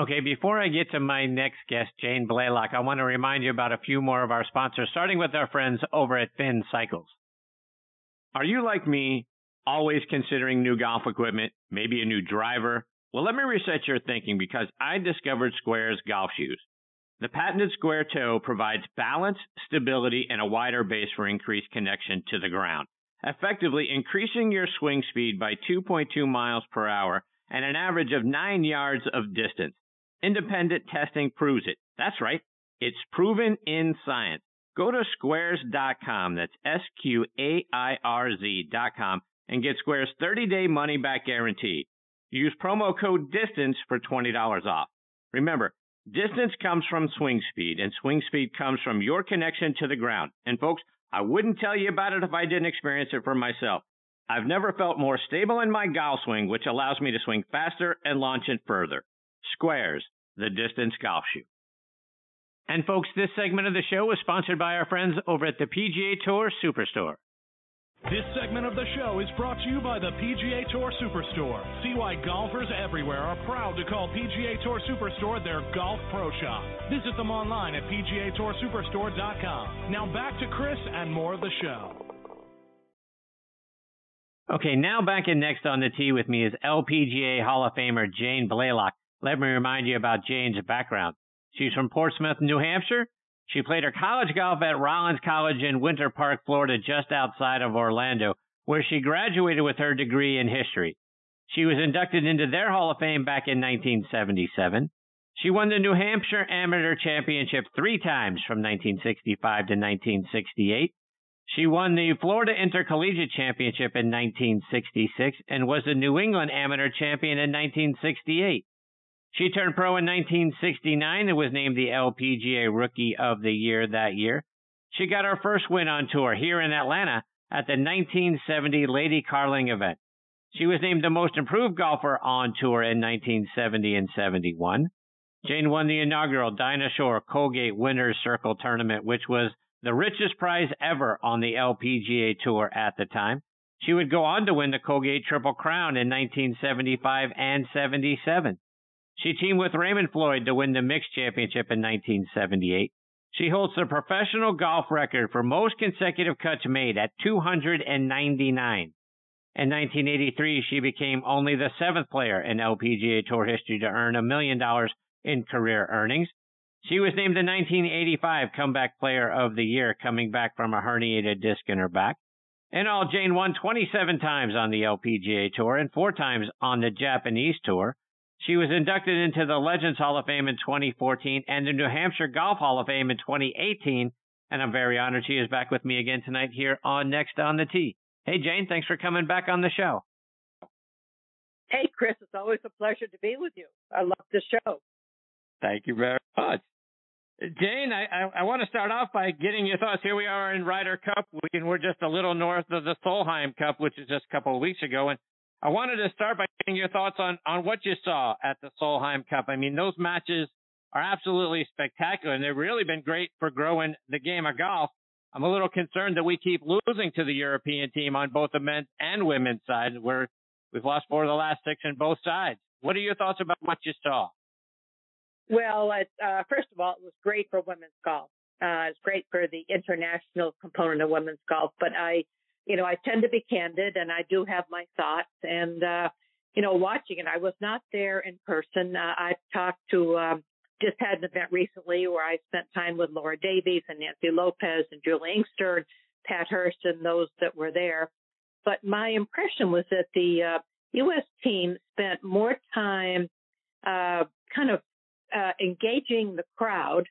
Okay, before I get to my next guest, Jane Blalock, I want to remind you about a few more of our sponsors, starting with our friends over at Finn Cycles. Are you like me, always considering new golf equipment, maybe a new driver? Well, let me reset your thinking because I discovered Sqairz golf shoes. The patented square toe provides balance, stability, and a wider base for increased connection to the ground, effectively increasing your swing speed by 2.2 miles per hour and an average of nine yards of distance. Independent testing proves it. That's right. It's proven in science. Go to sqairz.com. That's S-Q-A-I-R-Z.com and get Sqairz's 30 day money back guarantee. Use promo code DISTANCE for $20 off. Remember, distance comes from swing speed and swing speed comes from your connection to the ground. And folks, I wouldn't tell you about it if I didn't experience it for myself. I've never felt more stable in my golf swing, which allows me to swing faster and launch it further. Sqairz, the distance golf shoe. And folks, this segment of the show is sponsored by our friends over at the PGA Tour Superstore. This segment of the show is brought to you by the PGA Tour Superstore. See why golfers everywhere are proud to call PGA Tour Superstore their golf pro shop. Visit them online at PGATourSuperstore.com. Now back to Chris and more of the show. Okay, now back in next on the tee with me is LPGA Hall of Famer Jane Blalock. Let me remind you about Jane's background. She's from Portsmouth, New Hampshire. She played her college golf at Rollins College in Winter Park, Florida, just outside of Orlando, where she graduated with her degree in history. She was inducted into their Hall of Fame back in 1977. She won the New Hampshire Amateur Championship three times from 1965 to 1968. She won the Florida Intercollegiate Championship in 1966 and was the New England Amateur Champion in 1968. She turned pro in 1969 and was named the LPGA Rookie of the Year that year. She got her first win on tour here in Atlanta at the 1970 Lady Carling event. She was named the most improved golfer on tour in 1970 and 71. Jane won the inaugural Dinah Shore Colgate Winners Circle tournament, which was the richest prize ever on the LPGA Tour at the time. She would go on to win the Colgate Triple Crown in 1975 and 77. She teamed with Raymond Floyd to win the Mixed Championship in 1978. She holds the professional golf record for most consecutive cuts made at 299. In 1983, she became only the seventh player in LPGA Tour history to earn a million dollars in career earnings. She was named the 1985 Comeback Player of the Year, coming back from a herniated disc in her back. In all, Jane won 27 times on the LPGA Tour and four times on the Japanese Tour. She was inducted into the Legends Hall of Fame in 2014 and the New Hampshire Golf Hall of Fame in 2018. And I'm very honored she is back with me again tonight here on Next on the Tee. Hey, Jane, thanks for coming back on the show. Hey, Chris, it's always a pleasure to be with you. I love the show. Thank you very much. Jane, I, I, I, want to start off by getting your thoughts. Here we are in Ryder Cup week, and we're just a little north of the Solheim Cup, which is just a couple of weeks ago. And I wanted to start by getting your thoughts on, on what you saw at the Solheim Cup. I mean, those matches are absolutely spectacular, and they've really been great for growing the game of golf. I'm a little concerned that we keep losing to the European team on both the men's and women's side, where we've lost four of the last six on both sides. What are your thoughts about what you saw? Well, uh, first of all, it was great for women's golf. Uh, it's great for the international component of women's golf, but I, you know, I tend to be candid and I do have my thoughts and, uh, you know, watching it, I was not there in person. Uh, I've talked to, um, just had an event recently where I spent time with Laura Davies and Nancy Lopez and Juli Inkster and Pat Hurst and those that were there. But my impression was that the uh, U.S. team spent more time uh, kind of uh, engaging the crowd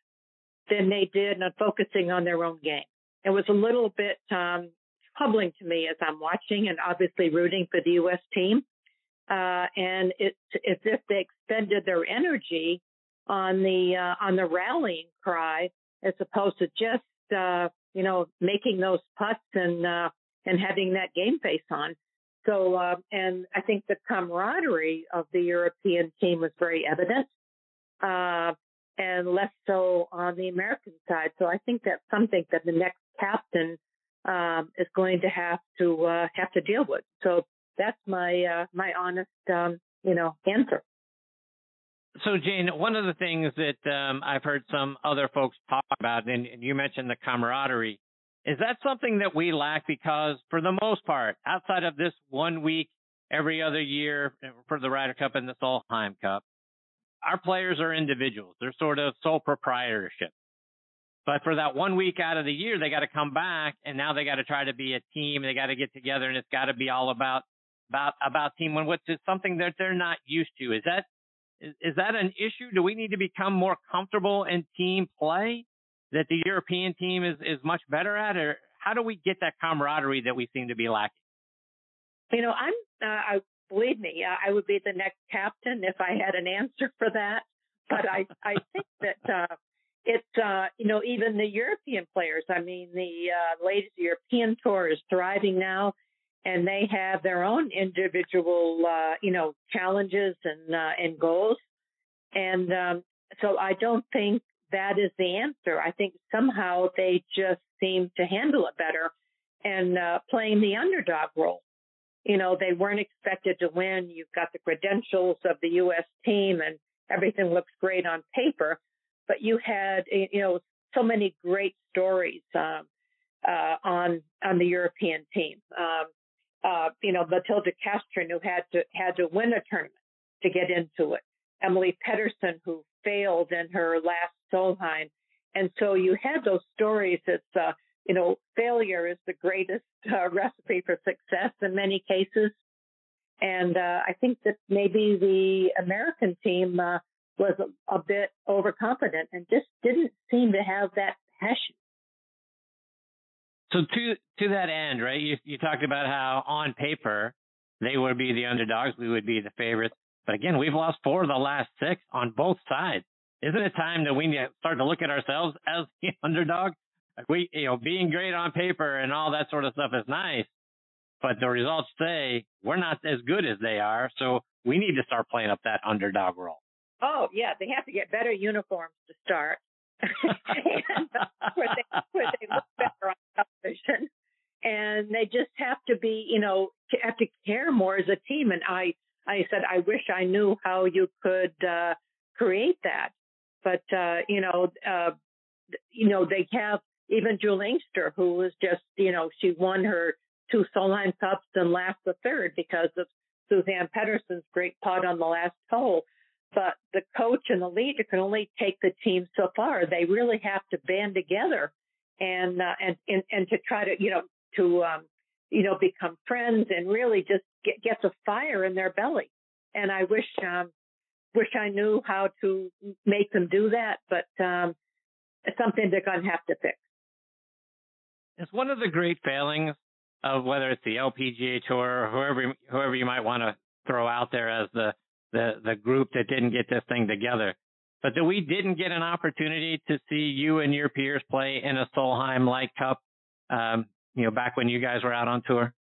than they did on focusing on their own game. It was a little bit um, troubling to me as I'm watching and obviously rooting for the U.S. team. uh, and it's as if they expended their energy on the uh, on the rallying cry as opposed to just uh, you know making those putts and uh, and having that game face on. So uh, and I think the camaraderie of the European team was very evident, uh, and less so on the American side. So I think that's something that the next captain um, is going to have to uh, have to deal with. So that's my uh, my honest um, you know answer. So Jane, one of the things that um, I've heard some other folks talk about, and, and you mentioned the camaraderie, is that something that we lack because for the most part, outside of this one week every other year for the Ryder Cup and the Solheim Cup, our players are individuals. They're sort of sole proprietorship. But for that one week out of the year, they got to come back and now they got to try to be a team. They got to get together and it's got to be all about, about, about team when what's something that they're not used to. Is that, is, is that an issue? Do we need to become more comfortable in team play that the European team is, is much better at or how do we get that camaraderie that we seem to be lacking? You know, I'm, uh, I, believe me, uh, I would be the next captain if I had an answer for that. But I, I think that, uh, it's uh, you know even the European players. I mean, the uh, Ladies European tour is thriving now, and they have their own individual uh, you know challenges and uh, and goals. And um, so I don't think that is the answer. I think somehow they just seem to handle it better and uh, playing the underdog role. You know, they weren't expected to win. You've got the credentials of the U.S. team and everything looks great on paper but you had you know so many great stories um, uh, on on the European team. Um, uh, you know, Matilda Castren who had to had to win a tournament to get into it. Emily Pedersen who failed in her last Solheim, and so you had those stories. It's uh, you know, failure is the greatest uh, recipe for success in many cases. And uh, I think that maybe the American team uh, was a, a bit overconfident and just didn't seem to have that passion. So to to that end, right? You you talked about how on paper they would be the underdogs, we would be the favorites. But again, we've lost four of the last six on both sides. Isn't it time that we start to look at ourselves as the underdog? We, you know, being great on paper and all that sort of stuff is nice, but the results say we're not as good as they are. So we need to start playing up that underdog role. Oh yeah, they have to get better uniforms to start. and, where, they, where they look better on television. And they just have to be, you know, have to care more as a team. And I, I said, I wish I knew how you could uh, create that. But uh, you know, uh, you know, they have even Juli Inkster, who was just, you know, she won her two Solheim Cups and last the third because of Suzanne Pettersen's great putt on the last hole but the coach and the leader can only take the team so far. They really have to band together and uh, and, and and to try to you know to um, you know become friends and really just get the fire in their belly. And I wish um, wish I knew how to make them do that, but um, it's something they're going to have to fix. It's one of the great failings of whether it's the LPGA Tour or whoever whoever you might want to throw out there as the the the group that didn't get this thing together. But that we didn't get an opportunity to see you and your peers play in a Solheim Light Cup, um, you know, back when you guys were out on tour.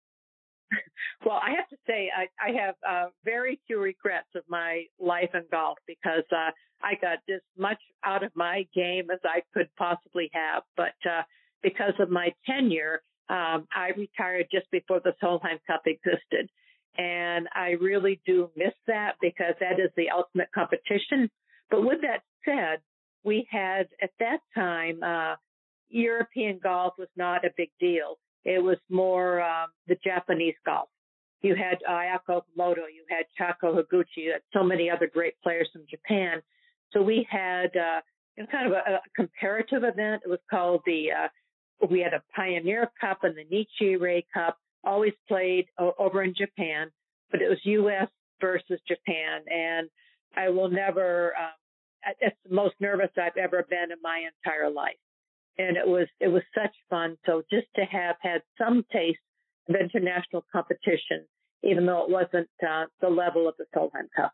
Well, I have to say, I, I have uh, very few regrets of my life in golf because uh, I got as much out of my game as I could possibly have. But uh, because of my tenure, um, I retired just before the Solheim Cup existed. And I really do miss that because that is the ultimate competition. But with that said, we had at that time, uh, European golf was not a big deal. It was more um, the Japanese golf. You had Ayako Okamoto, you had Chako Higuchi, you had so many other great players from Japan. So we had uh, kind of a, a comparative event. It was called the uh, we had a Pioneer Cup and the Nichirei Cup always played over in Japan, but it was U.S. versus Japan, and I will never. Um, it's the most nervous I've ever been in my entire life, and it was it was such fun. So just to have had some taste of international competition even though it wasn't uh, the level of the Solheim Cup.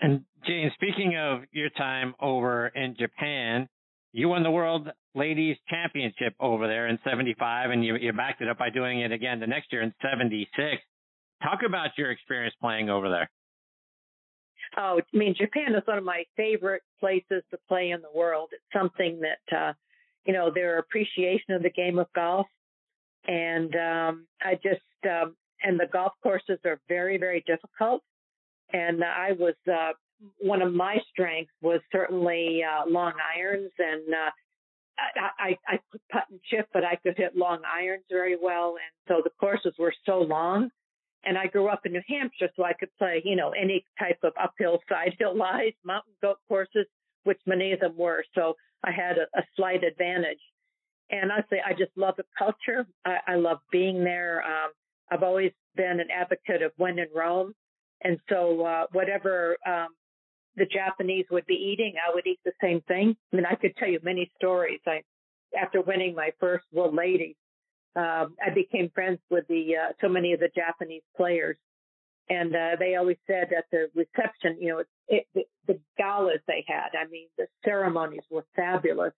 And Jane, speaking of your time over in Japan, you won the World Ladies Championship over there in 75 and you, you backed it up by doing it again the next year in 76. Talk about your experience playing over there. Oh, I mean, Japan is one of my favorite places to play in the world. It's something that, uh, you know, their appreciation of the game of golf. And, um, I just, um, and the golf courses are very, very difficult. And I was, uh, one of my strengths was certainly, uh, long irons and, uh, I, I, I could putt and chip, but I could hit long irons very well. And so the courses were so long and I grew up in New Hampshire, so I could play, you know, any type of uphill, side hill lies, mountain goat courses, which many of them were. So I had a, a slight advantage. And I say I just love the culture. I, I love being there. Um, I've always been an advocate of when in Rome, and so uh, whatever um, the Japanese would be eating, I would eat the same thing. I mean, I could tell you many stories. I, after winning my first World Ladies, um, I became friends with the uh, so many of the Japanese players, and uh, they always said at the reception, you know, it, it, the galas they had. I mean, the ceremonies were fabulous.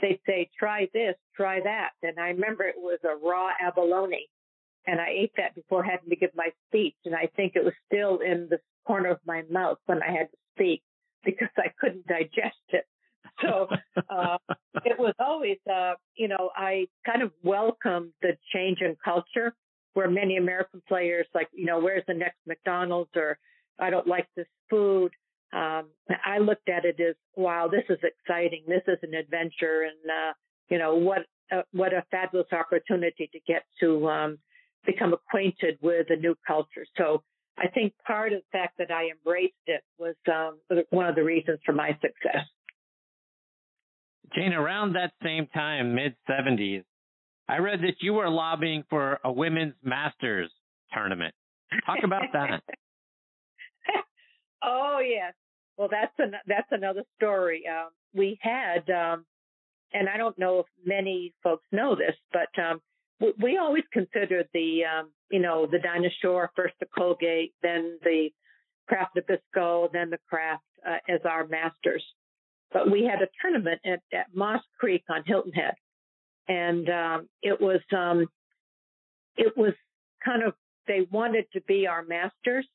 They'd say, "Try this, try that," and I remember it was a raw abalone, and I ate that before having to give my speech, and I think it was still in the corner of my mouth when I had to speak because I couldn't digest it. So uh, it was always, uh, you know, I kind of welcomed the change in culture where many American players like, you know, where's the next McDonald's or I don't like this food. Um, I looked at it as, wow, this is exciting. This is an adventure. And, uh, you know, what, uh, what a fabulous opportunity to get to, um, become acquainted with a new culture. So I think part of the fact that I embraced it was, um, one of the reasons for my success. Jane, around that same time, mid 70s, I read that you were lobbying for a women's masters tournament. Talk about that. oh yes. Well, that's an, that's another story. Um, we had, um, and I don't know if many folks know this, but um, we, we always considered the, um, you know, the Dinah Shore, first the Colgate, then the Kraft Nabisco, then the Kraft uh, as our masters. But we had a tournament at, at Moss Creek on Hilton Head, and um, it was um, it was kind of they wanted to be our masters,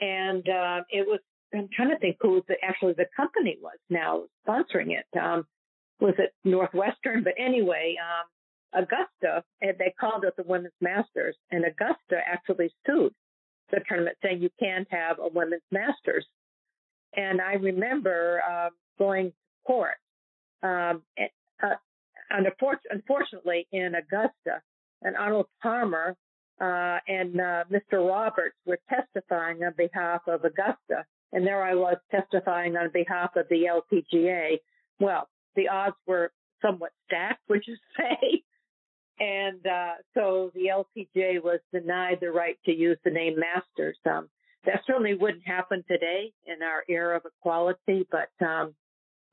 and uh, it was I'm trying to think who the, actually the company was now sponsoring it. Um, was it Northwestern? But anyway, um, Augusta, and they called it the Women's Masters, and Augusta actually sued the tournament saying you can't have a Women's Masters. And I remember um, going to court. Um, uh, unfortunately, in Augusta, and Arnold Palmer uh, and uh, Mr. Roberts were testifying on behalf of Augusta, and there I was testifying on behalf of the LPGA. Well, the odds were somewhat stacked, would you say? And uh, so the LPGA was denied the right to use the name Masters. Um, that certainly wouldn't happen today in our era of equality, but um,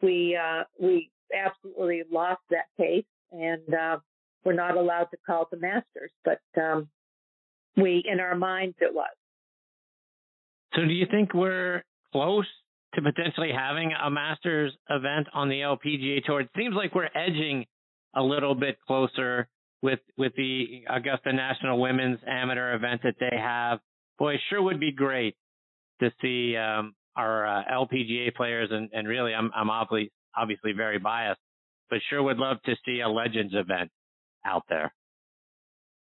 we uh, we absolutely lost that case, and uh, we're not allowed to call the Masters. But um, we, in our minds, it was. So, do you think we're close to potentially having a Masters event on the LPGA Tour? It seems like we're edging a little bit closer with with the Augusta National Women's Amateur event that they have. Boy, it sure would be great to see um, our uh, LPGA players, and, and really, I'm I'm obviously obviously very biased, but sure would love to see a Legends event out there.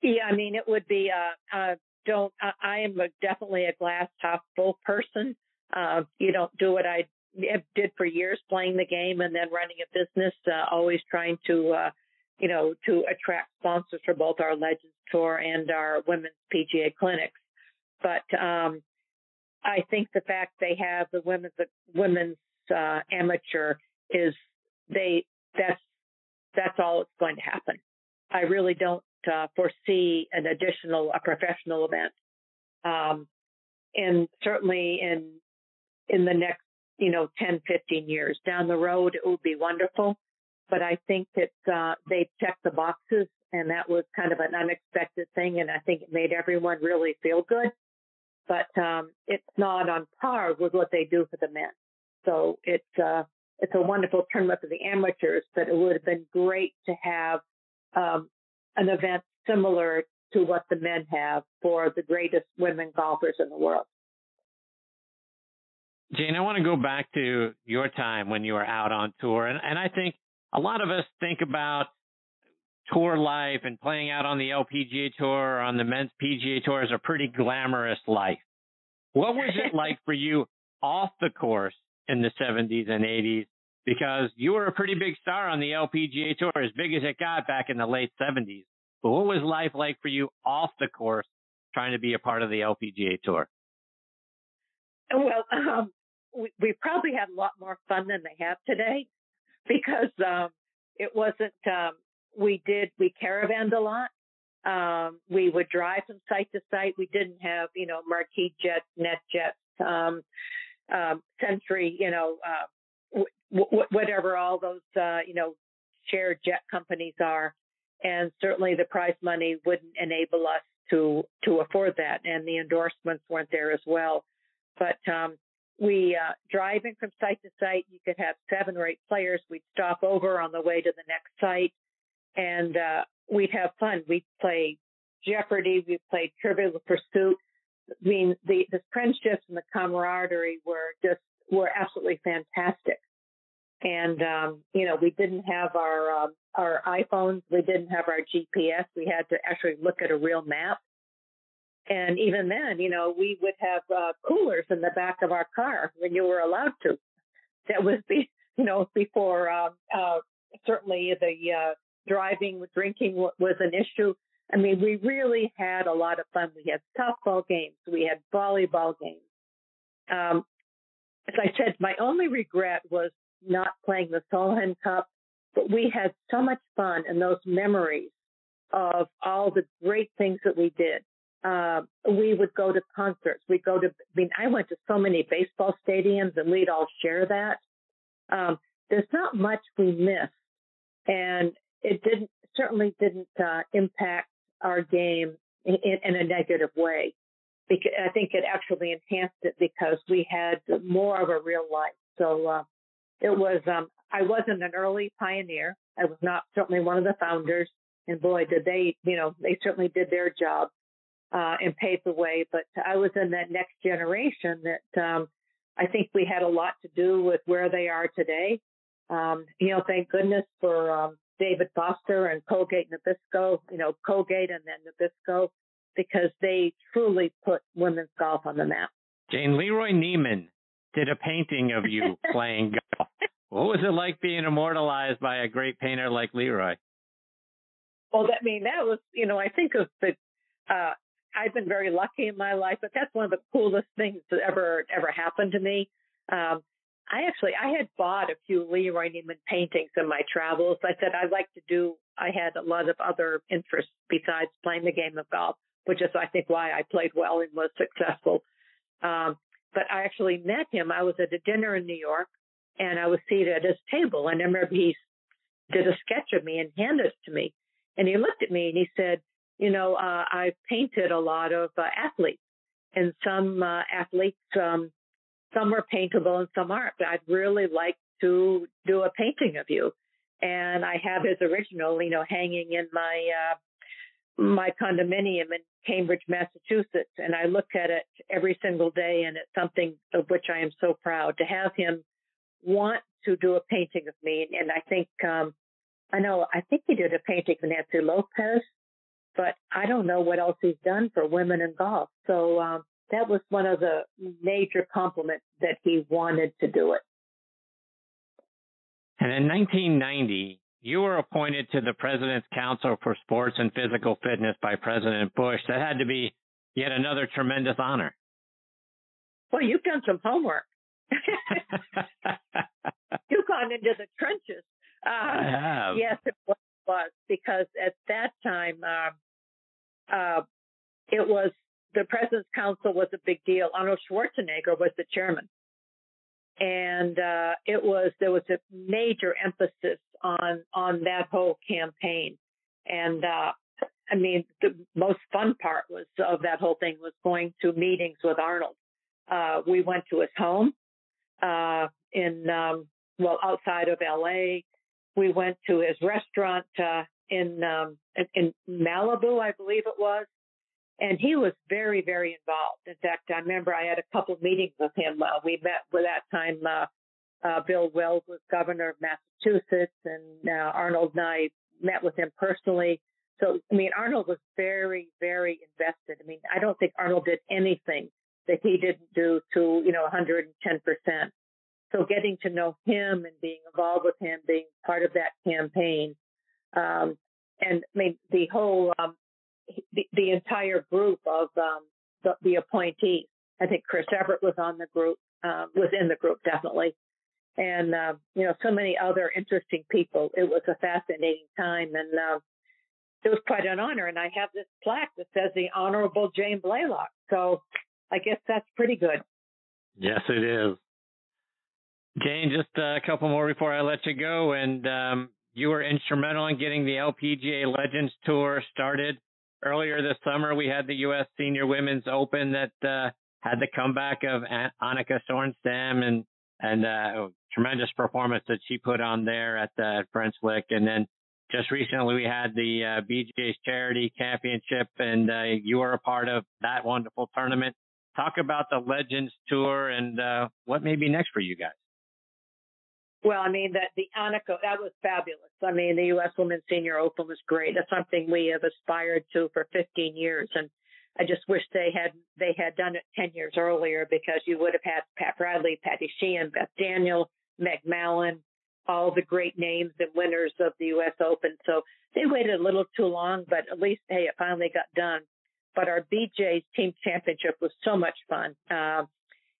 Yeah, I mean, it would be. Uh, uh, don't I, I am a, definitely a glass half full person. Uh, you don't do what I did for years, playing the game and then running a business. Uh, always trying to, uh, you know, to attract sponsors for both our Legends Tour and our Women's PGA clinics. But um, I think the fact they have the women's the women's uh, amateur is they that's that's all that's going to happen. I really don't uh, foresee an additional a professional event, um, and certainly in in the next you know 10, 15 years down the road, it would be wonderful. But I think that uh, they've checked the boxes and that was kind of an unexpected thing, and I think it made everyone really feel good. But um, it's not on par with what they do for the men. So it's uh, it's a wonderful tournament for the amateurs, but it would have been great to have um, an event similar to what the men have for the greatest women golfers in the world. Jane, I want to go back to your time when you were out on tour, and, and I think a lot of us think about tour life and playing out on the LPGA tour or on the men's PGA tour is a pretty glamorous life. What was it like for you off the course in the 70s and 80s? Because you were a pretty big star on the LPGA tour, as big as it got back in the late 70s. But what was life like for you off the course trying to be a part of the LPGA tour? Well, um, we, we probably had a lot more fun than they have today because um, it wasn't. Um, we did we caravanned a lot. Um, we would drive from site to site. We didn't have you know marquee jets, net jets, um, um, Century, you know, uh, w- w- whatever all those uh, you know shared jet companies are, and certainly the prize money wouldn't enable us to to afford that, and the endorsements weren't there as well. But um, we uh, driving from site to site. You could have seven or eight players. We'd stop over on the way to the next site, and uh, we'd have fun. We'd play Jeopardy. We played Trivial Pursuit. I mean, the the friendships and the camaraderie were just were absolutely fantastic. And um, you know, we didn't have our um, our iPhones. We didn't have our GPS. We had to actually look at a real map and even then, you know, we would have uh, coolers in the back of our car when you were allowed to. That was the, you know, before uh, uh, certainly the uh, driving, drinking was an issue. I mean, we really had a lot of fun. We had softball games, we had volleyball games. Um, as I said, my only regret was not playing the Solheim Cup, but we had so much fun and those memories of all the great things that we did uh, we would go to concerts. We go to, I mean, I went to so many baseball stadiums and we'd all share that. Um, there's not much we missed and it didn't, certainly didn't, uh, impact our game in, in a negative way. Because I think it actually enhanced it because we had more of a real life. So, uh, it was, um, I wasn't an early pioneer. I was not certainly one of the founders. And boy, did they, you know, they certainly did their job uh, and paved the way. But I was in that next generation that um, I think we had a lot to do with where they are today. Um, you know, thank goodness for um, David Foster and Colgate Nabisco, you know, Colgate and then Nabisco, because they truly put women's golf on the map. Jane LeRoy Neiman did a painting of you playing golf. What was it like being immortalized by a great painter like Leroy? Well, that, I mean, that was, you know, I think of the uh, I've been very lucky in my life, but that's one of the coolest things that ever ever happened to me. Um, I actually I had bought a few LeRoy Neiman paintings in my travels. I said I'd like to do. I had a lot of other interests besides playing the game of golf, which is I think why I played well and was successful. Um, but I actually met him. I was at a dinner in New York, and I was seated at his table, and I remember he did a sketch of me and handed it to me, and he looked at me and he said, you know, uh, I've painted a lot of uh, athletes, and some uh, athletes, um, some are paintable and some aren't. But I'd really like to do a painting of you, and I have his original, you know, hanging in my uh, my condominium in Cambridge, Massachusetts, and I look at it every single day, and it's something of which I am so proud to have him want to do a painting of me, and I think. um I know, I think he did a painting of Nancy Lopez but I don't know what else he's done for women in golf. So um, that was one of the major compliments that he wanted to do it. And in 1990, you were appointed to the President's Council for Sports and Physical Fitness by President Bush. That had to be yet another tremendous honor. Well, you've done some homework. You've gone into the trenches. Uh, I have. Yes, it was because at that time, um, uh, it was the President's Council was a big deal. Arnold Schwarzenegger was the chairman. And uh, it was there was a major emphasis on on that whole campaign, And uh, I mean, the most fun part was of that whole thing was going to meetings with Arnold. Uh, we went to his home uh, in um, well outside of L.A. We went to his restaurant uh, in um, in Malibu, I believe it was, and he was very very involved. In fact, I remember I had a couple of meetings with him. Uh, we met with that time. Uh, uh, Bill Weld was governor of Massachusetts, and uh, Arnold and I met with him personally. So, I mean, Arnold was very, very invested. I mean, I don't think Arnold did anything that he didn't do to, you know, 110%. So getting to know him and being involved with him, being part of that campaign, um, and I mean, the whole, um, the, the entire group of, um, the, the appointees. I think Chris Evert was on the group, uh, was in the group definitely. And, uh, you know, so many other interesting people. It was a fascinating time. And, uh, it was quite an honor. And I have this plaque that says the Honorable Jane Blalock. So I guess that's pretty good. Yes, it is. Jane, just a couple more before I let you go. And um, you were instrumental in getting the LPGA Legends Tour started. Earlier this summer, we had the U.S. Senior Women's Open that uh, had the comeback of Annika Sorenstam and and uh, tremendous performance that she put on there at the French Lick. And then just recently we had the uh, Charity Championship, and uh, you were a part of that wonderful tournament. Talk about the Legends Tour and uh, what may be next for you guys. Well, I mean that the Annika that was fabulous. I mean the U.S. Women's Senior Open was great. That's something we have aspired to for 15 years, and I just wish they had they had done it 10 years earlier because you would have had Pat Bradley, Patty Sheehan, Beth Daniel, Meg Mallon, all the great names and winners of the U.S. Open. So they waited a little too long, but at least hey, it finally got done. But our BJ's team championship was so much fun. Uh,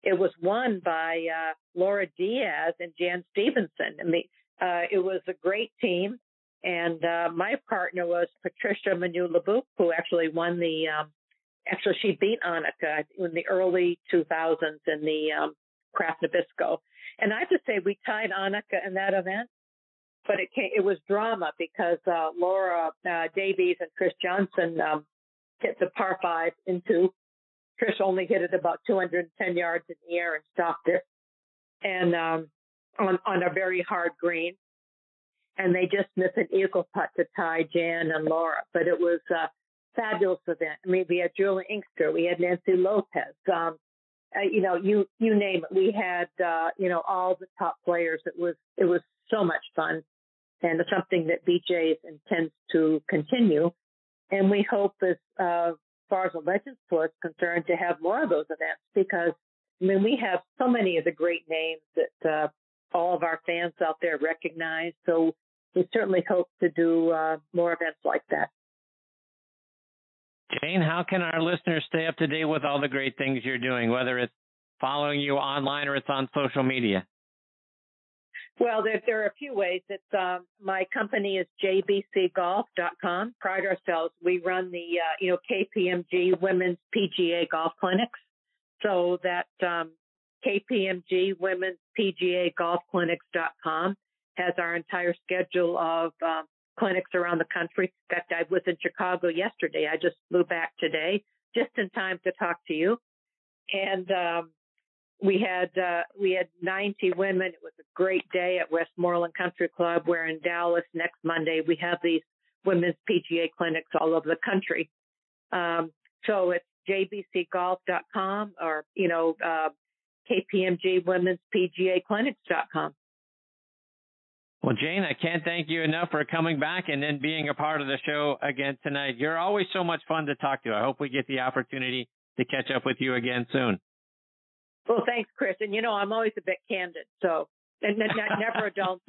it was won by uh, Laura Diaz and Jan Stephenson. I mean, uh, it was a great team. And uh, my partner was Patricia Meunier-Lebouc, who actually won the, um, actually she beat Annika in the early 2000s in the um, Kraft Nabisco. And I have to say, we tied Annika in that event, but it came, it was drama because uh, Laura uh, Davies and Chris Johnson um, hit the par five into Trish only hit it about 210 yards in the air and stopped it, and um, on on a very hard green. And they just missed an eagle putt to tie Jan and Laura, but it was a fabulous event. I mean, we had Juli Inkster, we had Nancy Lopez, um, uh, you know, you you name it. We had uh, you know all the top players. It was it was so much fun, and it's something that BJ's intends to continue. And we hope as uh, far as the Legends Tour is concerned, to have more of those events because, I mean, we have so many of the great names that uh, all of our fans out there recognize. So we certainly hope to do uh, more events like that. Jane, how can our listeners stay up to date with all the great things you're doing, whether it's following you online or it's on social media? Well, there, there are a few ways. It's um, my company is jbcgolf.com. Pride ourselves. We run the uh, you know KPMG Women's PGA Golf Clinics. So that um, KPMG Women's PGA Golf Clinics.com has our entire schedule of um, clinics around the country. In fact, I was in Chicago yesterday. I just flew back today, just in time to talk to you. And um, we had uh, we had 90 women. It was a great day at Westmoreland Country Club. We're in Dallas next Monday. We have these women's PGA clinics all over the country. Um, so it's jbcgolf.com or you know uh. Well, Jane, I can't thank you enough for coming back and then being a part of the show again tonight. You're always so much fun to talk to. I hope we get the opportunity to catch up with you again soon. Well, thanks, Chris. And you know, I'm always a bit candid, so and never a dull.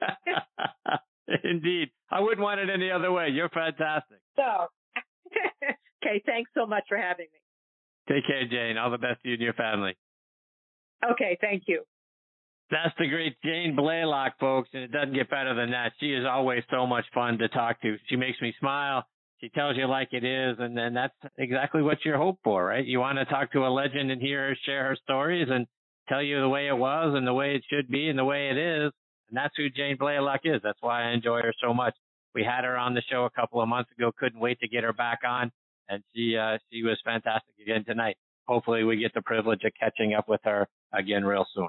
Indeed, I wouldn't want it any other way. You're fantastic. So, okay, thanks so much for having me. Take care, Jane. All the best to you and your family. Okay, thank you. That's the great Jane Blalock, folks, and it doesn't get better than that. She is always so much fun to talk to. She makes me smile. She tells you like it is, and then that's exactly what you hope for, right? You want to talk to a legend and hear her share her stories and tell you the way it was and the way it should be and the way it is. And that's who Jane Blalock is. That's why I enjoy her so much. We had her on the show a couple of months ago. Couldn't wait to get her back on, and she uh, she was fantastic again tonight. Hopefully, we get the privilege of catching up with her again real soon.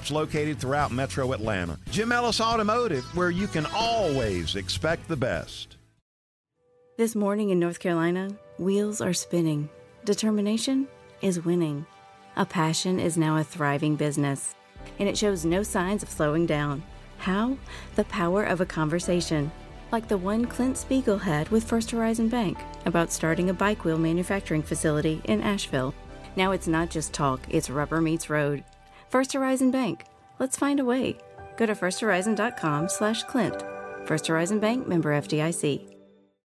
dealerships located throughout metro Atlanta. Jim Ellis Automotive, where you can always expect the best. This morning in North Carolina, wheels are spinning. Determination is winning. A passion is now a thriving business, and it shows no signs of slowing down. How? The power of a conversation, like the one Clint Spiegel had with First Horizon Bank about starting a bike wheel manufacturing facility in Asheville. Now it's not just talk, it's rubber meets road. First Horizon Bank. Let's find a way. Go to firsthorizon.com slash Clint. First Horizon Bank member FDIC.